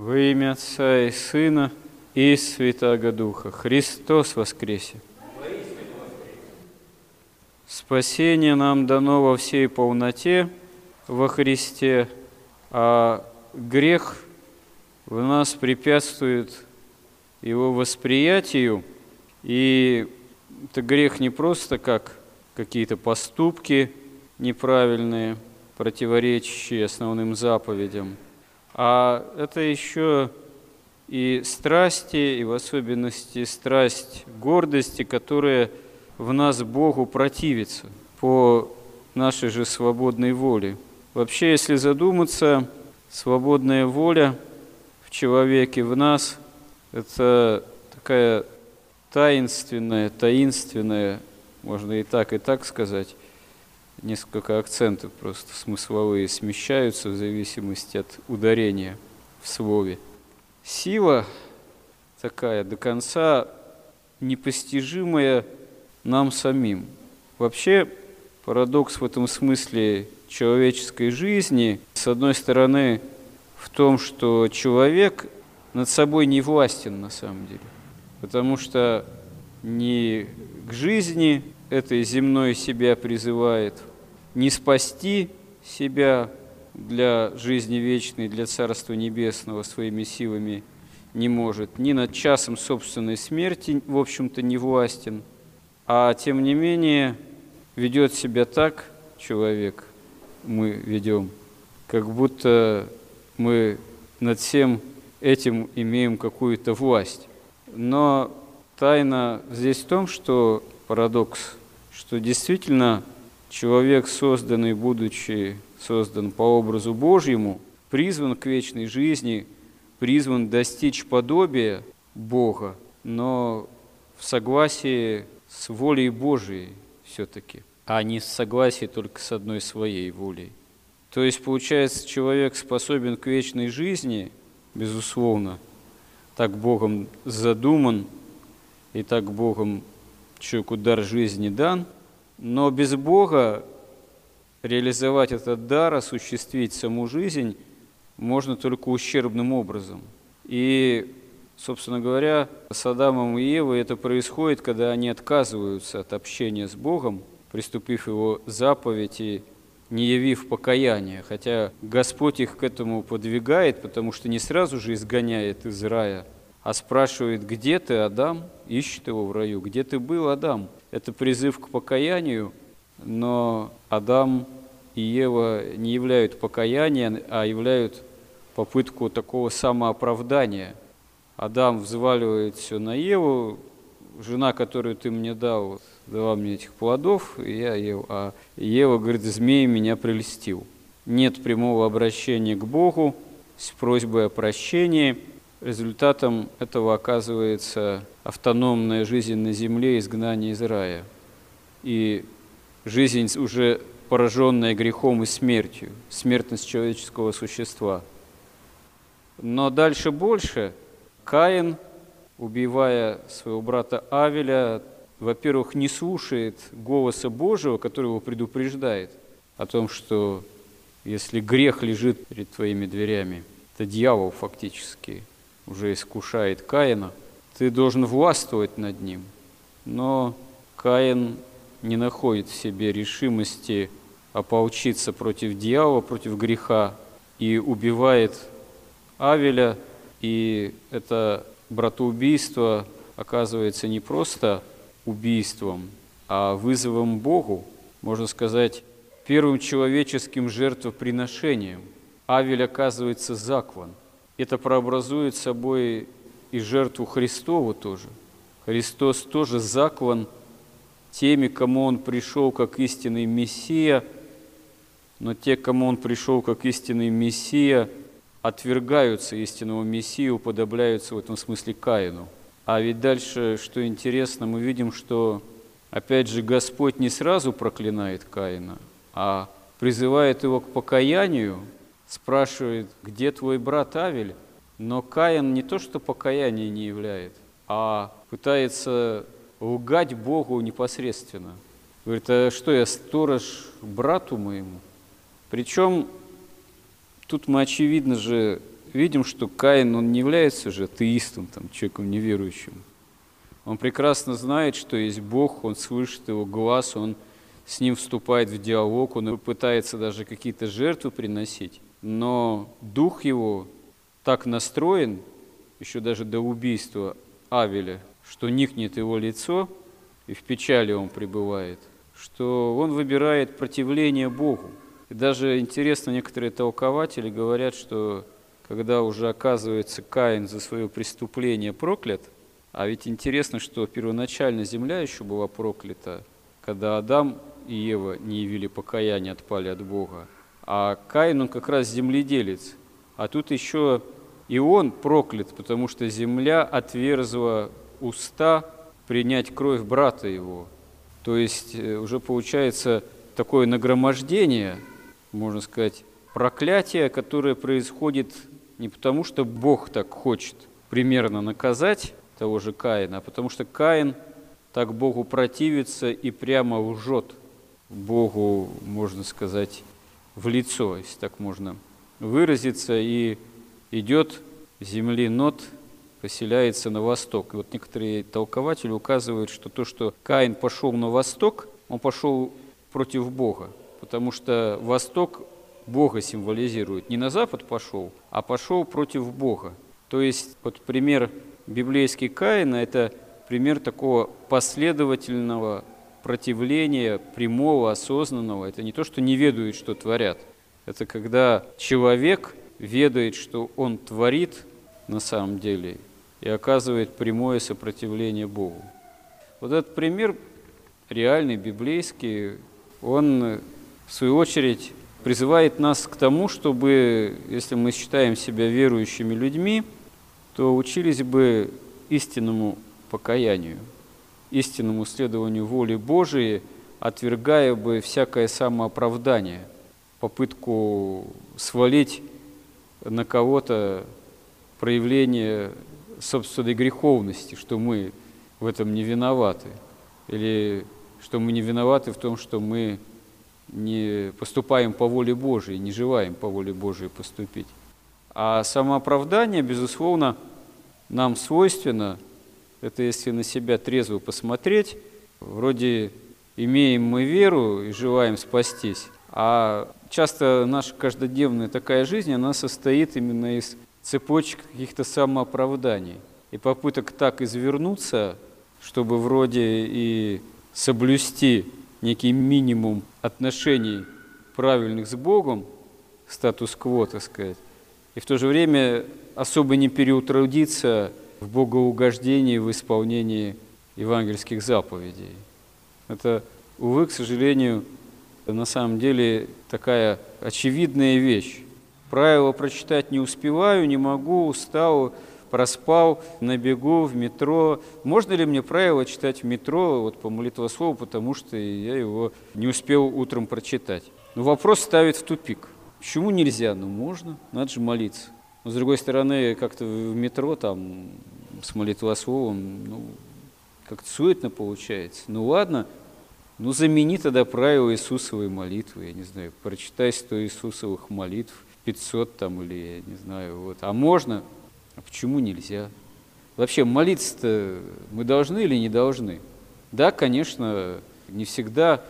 Во имя Отца и Сына и Святаго Духа. Христос воскресе! Спасение нам дано во всей полноте во Христе, а грех в нас препятствует его восприятию, и это грех не просто как какие-то поступки неправильные, противоречащие основным заповедям, а это еще и страсти, и в особенности страсть гордости, которая в нас Богу противится по нашей же свободной воле. Вообще, если задуматься, свободная воля в человеке, в нас, это такая таинственная, таинственная, можно и так, и так сказать, несколько акцентов просто смысловые смещаются в зависимости от ударения в слове. Сила такая до конца непостижимая нам самим. Вообще парадокс в этом смысле человеческой жизни, с одной стороны, в том, что человек над собой не властен на самом деле, потому что не к жизни этой земной себя призывает, не спасти себя для жизни вечной, для Царства Небесного своими силами не может, ни над часом собственной смерти, в общем-то, не властен, а тем не менее ведет себя так, человек, мы ведем, как будто мы над всем этим имеем какую-то власть. Но тайна здесь в том, что парадокс, что действительно человек, созданный, будучи создан по образу Божьему, призван к вечной жизни, призван достичь подобия Бога, но в согласии с волей Божией все-таки, а не в согласии только с одной своей волей. То есть, получается, человек способен к вечной жизни, безусловно, так Богом задуман, и так Богом человеку дар жизни дан, но без Бога реализовать этот дар, осуществить саму жизнь можно только ущербным образом. И, собственно говоря, с Адамом и Евой это происходит, когда они отказываются от общения с Богом, приступив его заповедь и не явив покаяния, хотя Господь их к этому подвигает, потому что не сразу же изгоняет из рая, а спрашивает, где ты, Адам, ищет его в раю, где ты был, Адам. Это призыв к покаянию, но Адам и Ева не являют покаяния, а являют попытку такого самооправдания. Адам взваливает все на Еву, жена, которую ты мне дал, дала мне этих плодов, и я ел. А Ева говорит, змей меня прелестил. Нет прямого обращения к Богу с просьбой о прощении. Результатом этого оказывается автономная жизнь на земле, изгнание из рая. И жизнь уже пораженная грехом и смертью, смертность человеческого существа. Но дальше больше Каин, убивая своего брата Авеля, во-первых, не слушает голоса Божьего, который его предупреждает о том, что если грех лежит перед твоими дверями, это дьявол фактически уже искушает Каина, ты должен властвовать над ним. Но Каин не находит в себе решимости ополчиться против дьявола, против греха, и убивает Авеля, и это братоубийство оказывается не просто убийством, а вызовом Богу, можно сказать, первым человеческим жертвоприношением. Авель оказывается заклан. Это прообразует собой и жертву Христову тоже. Христос тоже заклан теми, кому Он пришел как истинный Мессия – но те, кому он пришел как истинный Мессия, отвергаются истинного Мессию, уподобляются в этом смысле Каину. А ведь дальше, что интересно, мы видим, что, опять же, Господь не сразу проклинает Каина, а призывает его к покаянию, спрашивает, где твой брат Авель? Но Каин не то, что покаяние не являет, а пытается лгать Богу непосредственно. Говорит, а что я сторож брату моему? Причем тут мы, очевидно же, видим, что Каин, он не является же атеистом, там, человеком неверующим. Он прекрасно знает, что есть Бог, он слышит его глаз, он с ним вступает в диалог, он пытается даже какие-то жертвы приносить. Но дух его так настроен, еще даже до убийства Авеля, что никнет его лицо, и в печали он пребывает, что он выбирает противление Богу. И даже интересно, некоторые толкователи говорят, что когда уже оказывается Каин за свое преступление проклят, а ведь интересно, что первоначально земля еще была проклята, когда Адам и Ева не явили покаяние, отпали от Бога. А Каин, он как раз земледелец. А тут еще и он проклят, потому что земля отверзла уста принять кровь брата его. То есть э, уже получается такое нагромождение, можно сказать, проклятие, которое происходит не потому, что Бог так хочет примерно наказать того же Каина, а потому что Каин так Богу противится и прямо лжет Богу, можно сказать, в лицо, если так можно выразиться, и идет земли Нот, поселяется на восток. И вот некоторые толкователи указывают, что то, что Каин пошел на восток, он пошел против Бога, потому что восток Бога символизирует. Не на запад пошел, а пошел против Бога. То есть вот пример библейский Каина – это пример такого последовательного противления, прямого, осознанного. Это не то, что не ведают, что творят. Это когда человек ведает, что он творит на самом деле и оказывает прямое сопротивление Богу. Вот этот пример реальный, библейский, он, в свою очередь, призывает нас к тому, чтобы, если мы считаем себя верующими людьми, то учились бы истинному покаянию, истинному следованию воли Божией, отвергая бы всякое самооправдание, попытку свалить на кого-то проявление собственной греховности, что мы в этом не виноваты, или что мы не виноваты в том, что мы не поступаем по воле Божией, не желаем по воле Божией поступить. А самооправдание, безусловно, нам свойственно, это если на себя трезво посмотреть, вроде имеем мы веру и желаем спастись, а часто наша каждодневная такая жизнь, она состоит именно из цепочек каких-то самооправданий. И попыток так извернуться, чтобы вроде и соблюсти некий минимум отношений правильных с Богом, статус-кво, так сказать, и в то же время особо не переутрудиться в богоугождении, в исполнении евангельских заповедей. Это, увы, к сожалению, на самом деле такая очевидная вещь. Правила прочитать не успеваю, не могу, устал, проспал, на бегу, в метро. Можно ли мне правила читать в метро вот по молитвослову, потому что я его не успел утром прочитать? Ну, вопрос ставит в тупик. Почему нельзя? Ну, можно, надо же молиться. Но, с другой стороны, как-то в метро там с молитвословом, ну, как-то суетно получается. Ну, ладно, ну, замени тогда правила Иисусовой молитвы, я не знаю, прочитай 100 Иисусовых молитв, 500 там или, я не знаю, вот. А можно? А почему нельзя? Вообще молиться-то мы должны или не должны? Да, конечно, не всегда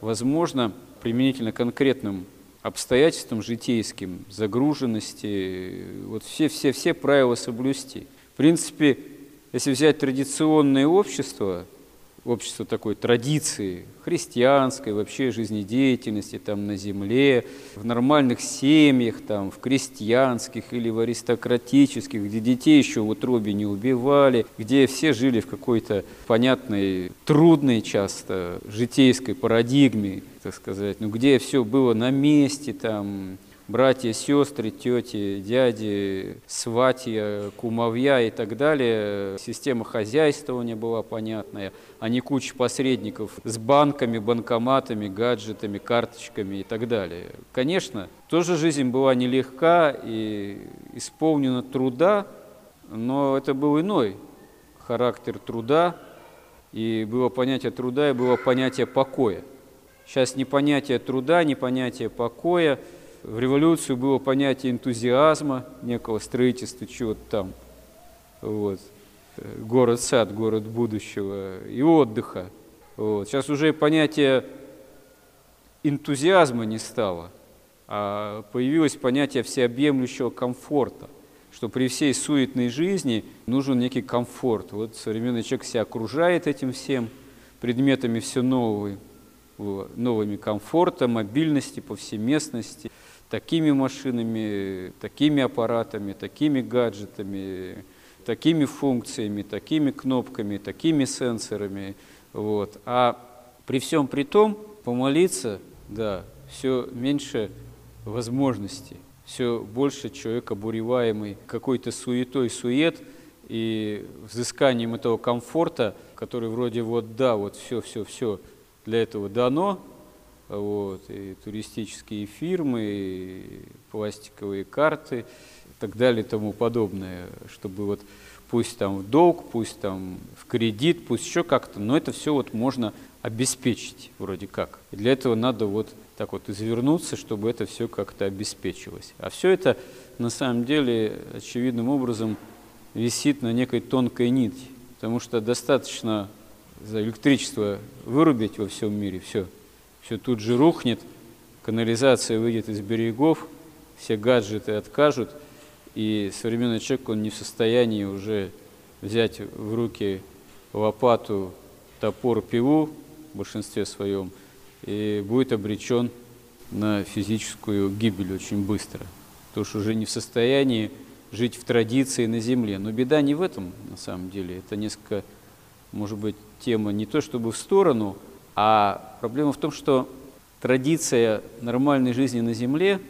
возможно применительно конкретным обстоятельствам житейским, загруженности, вот все-все-все правила соблюсти. В принципе, если взять традиционное общество – общество такой традиции христианской, вообще жизнедеятельности там на земле, в нормальных семьях, там, в крестьянских или в аристократических, где детей еще в утробе не убивали, где все жили в какой-то понятной, трудной часто житейской парадигме, так сказать, ну, где все было на месте, там, братья, сестры, тети, дяди, сватья, кумовья и так далее. Система хозяйствования была понятная, а не куча посредников с банками, банкоматами, гаджетами, карточками и так далее. Конечно, тоже жизнь была нелегка и исполнена труда, но это был иной характер труда, и было понятие труда, и было понятие покоя. Сейчас ни понятие труда, ни понятие покоя – в революцию было понятие энтузиазма, некого строительства чего-то там. Вот. Город-сад, город будущего и отдыха. Вот. Сейчас уже понятие энтузиазма не стало, а появилось понятие всеобъемлющего комфорта, что при всей суетной жизни нужен некий комфорт. Вот современный человек себя окружает этим всем предметами все новые, новыми комфорта, мобильности, повсеместности, такими машинами, такими аппаратами, такими гаджетами, такими функциями, такими кнопками, такими сенсорами. Вот. А при всем при том помолиться, да, все меньше возможностей, все больше человек обуреваемый какой-то суетой, сует и взысканием этого комфорта, который вроде вот да, вот все, все, все для этого дано, вот, и туристические фирмы, и пластиковые карты, и так далее и тому подобное, чтобы вот пусть там в долг, пусть там в кредит, пусть еще как-то, но это все вот можно обеспечить вроде как. И для этого надо вот так вот извернуться, чтобы это все как-то обеспечилось. А все это на самом деле очевидным образом висит на некой тонкой нити, потому что достаточно за электричество вырубить во всем мире, все, все тут же рухнет, канализация выйдет из берегов, все гаджеты откажут, и современный человек, он не в состоянии уже взять в руки лопату, топор, пилу в большинстве своем, и будет обречен на физическую гибель очень быстро, потому что уже не в состоянии жить в традиции на земле. Но беда не в этом, на самом деле. Это несколько, может быть, тема не то чтобы в сторону, а проблема в том, что традиция нормальной жизни на земле,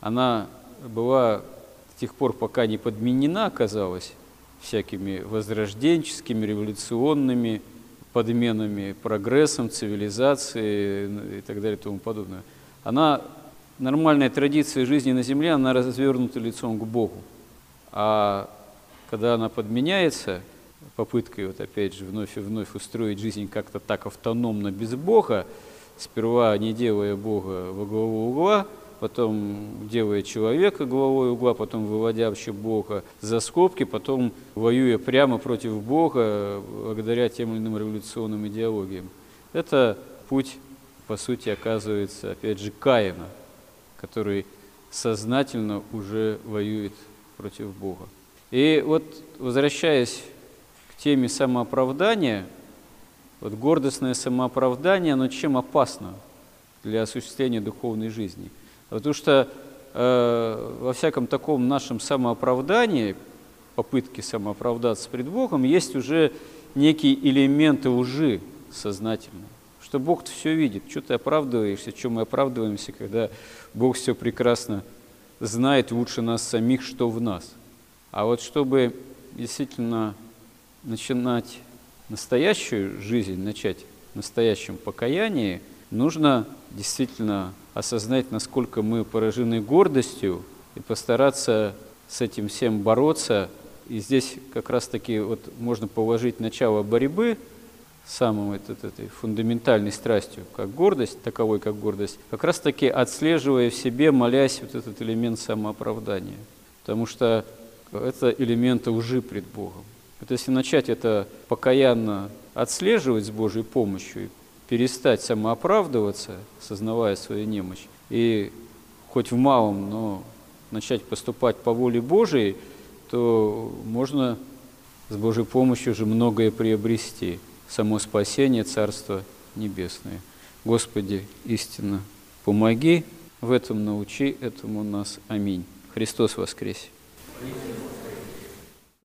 она была до тех пор, пока не подменена оказалась всякими возрожденческими, революционными подменами, прогрессом, цивилизацией и так далее и тому подобное. Она, нормальная традиция жизни на Земле, она развернута лицом к Богу. А когда она подменяется, попыткой вот опять же вновь и вновь устроить жизнь как-то так автономно без Бога, сперва не делая Бога во главу угла, потом делая человека главой угла, потом выводя вообще Бога за скобки, потом воюя прямо против Бога благодаря тем или иным революционным идеологиям. Это путь, по сути, оказывается, опять же, Каина, который сознательно уже воюет против Бога. И вот возвращаясь теме самооправдания, вот гордостное самооправдание, оно чем опасно для осуществления духовной жизни? Потому что э, во всяком таком нашем самооправдании, попытке самооправдаться пред Богом, есть уже некие элементы лжи сознательно. Что Бог все видит, что ты оправдываешься, чем мы оправдываемся, когда Бог все прекрасно знает лучше нас самих, что в нас – а вот чтобы действительно начинать настоящую жизнь, начать в настоящем покаянии, нужно действительно осознать, насколько мы поражены гордостью и постараться с этим всем бороться. И здесь как раз-таки вот можно положить начало борьбы самым этот, этой фундаментальной страстью, как гордость, таковой как гордость, как раз-таки отслеживая в себе, молясь вот этот элемент самооправдания. Потому что это элементы лжи пред Богом. Вот если начать это покаянно отслеживать с Божьей помощью, перестать самооправдываться, сознавая свою немощь, и хоть в малом, но начать поступать по воле Божией, то можно с Божьей помощью уже многое приобрести. Само спасение, Царство Небесное. Господи, истинно помоги, в этом научи этому нас. Аминь. Христос воскресе!